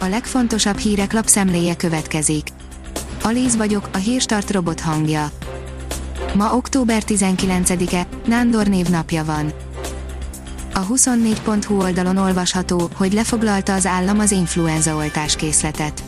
a legfontosabb hírek lapszemléje következik. Alíz vagyok, a hírstart robot hangja. Ma október 19-e, Nándor névnapja van. A 24.hu oldalon olvasható, hogy lefoglalta az állam az influenza oltás készletet.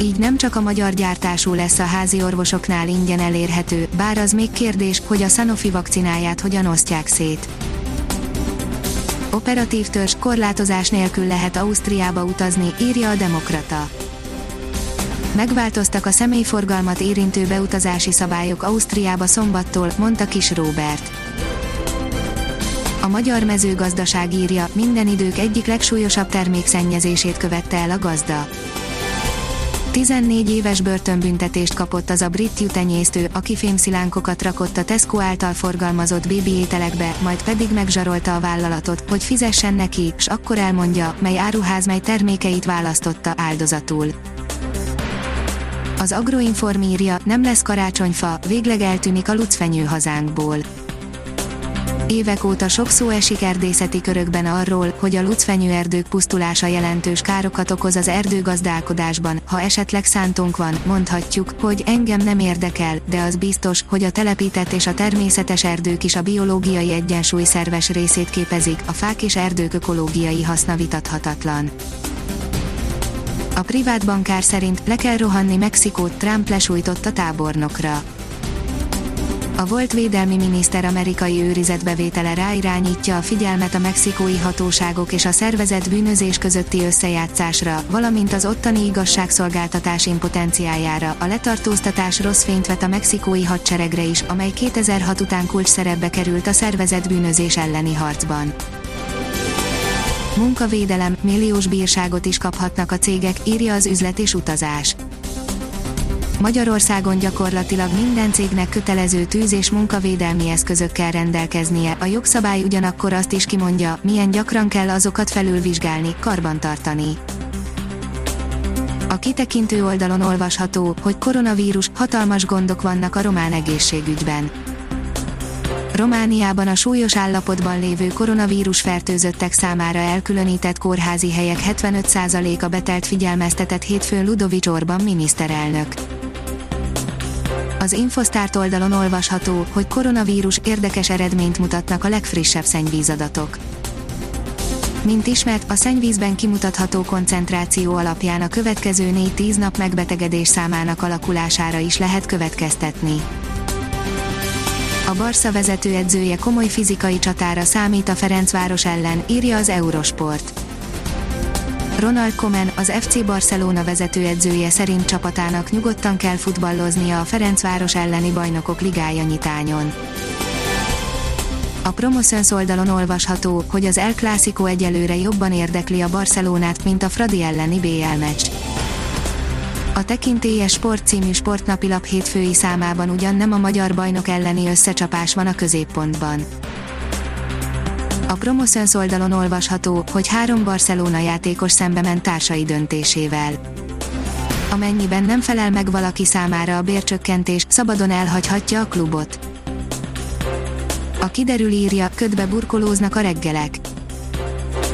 Így nem csak a magyar gyártású lesz a házi orvosoknál ingyen elérhető, bár az még kérdés, hogy a Sanofi vakcináját hogyan osztják szét. Operatív törzs korlátozás nélkül lehet Ausztriába utazni, írja a Demokrata. Megváltoztak a személyforgalmat érintő beutazási szabályok Ausztriába szombattól, mondta Kis Róbert. A magyar mezőgazdaság írja, minden idők egyik legsúlyosabb termékszennyezését követte el a gazda. 14 éves börtönbüntetést kapott az a brit jutenyésztő, aki fémszilánkokat rakott a Tesco által forgalmazott bébi ételekbe, majd pedig megzsarolta a vállalatot, hogy fizessen neki, s akkor elmondja, mely áruház mely termékeit választotta áldozatul. Az Agroinform írja, nem lesz karácsonyfa, végleg eltűnik a lucfenyő hazánkból. Évek óta sok szó esik erdészeti körökben arról, hogy a lucfenyőerdők pusztulása jelentős károkat okoz az erdőgazdálkodásban. Ha esetleg szántónk van, mondhatjuk, hogy engem nem érdekel, de az biztos, hogy a telepített és a természetes erdők is a biológiai egyensúly szerves részét képezik, a fák és erdők ökológiai haszna vitathatatlan. A privát bankár szerint le kell rohanni Mexikót, Trump lesújtott a tábornokra. A volt védelmi miniszter amerikai őrizetbevétele ráirányítja a figyelmet a mexikói hatóságok és a szervezet bűnözés közötti összejátszásra, valamint az ottani igazságszolgáltatás impotenciájára. A letartóztatás rossz fényt vet a mexikói hadseregre is, amely 2006 után kulcs szerepbe került a szervezet bűnözés elleni harcban. Munkavédelem, milliós bírságot is kaphatnak a cégek, írja az üzlet és utazás. Magyarországon gyakorlatilag minden cégnek kötelező tűz- és munkavédelmi eszközökkel rendelkeznie, a jogszabály ugyanakkor azt is kimondja, milyen gyakran kell azokat felülvizsgálni, karbantartani. A kitekintő oldalon olvasható, hogy koronavírus, hatalmas gondok vannak a román egészségügyben Romániában a súlyos állapotban lévő koronavírus fertőzöttek számára elkülönített kórházi helyek 75%-a betelt figyelmeztetett hétfőn Ludovic Orban miniszterelnök. Az Infosztárt oldalon olvasható, hogy koronavírus érdekes eredményt mutatnak a legfrissebb szennyvízadatok. Mint ismert, a szennyvízben kimutatható koncentráció alapján a következő 4-10 nap megbetegedés számának alakulására is lehet következtetni. A Barca vezetőedzője komoly fizikai csatára számít a Ferencváros ellen, írja az Eurosport. Ronald Koeman, az FC Barcelona vezetőedzője szerint csapatának nyugodtan kell futballoznia a Ferencváros elleni bajnokok ligája nyitányon. A Promoszöns oldalon olvasható, hogy az El Clásico egyelőre jobban érdekli a Barcelonát, mint a Fradi elleni BL meccs. A tekintélyes sport című sportnapilap hétfői számában ugyan nem a magyar bajnok elleni összecsapás van a középpontban. A Promoszöns oldalon olvasható, hogy három Barcelona játékos szembe ment társai döntésével. Amennyiben nem felel meg valaki számára a bércsökkentés, szabadon elhagyhatja a klubot. A kiderül írja, ködbe burkolóznak a reggelek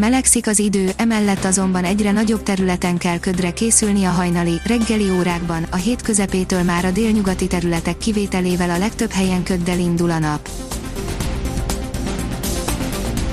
Melegszik az idő, emellett azonban egyre nagyobb területen kell ködre készülni a hajnali, reggeli órákban, a hét közepétől már a délnyugati területek kivételével a legtöbb helyen köddel indul a nap.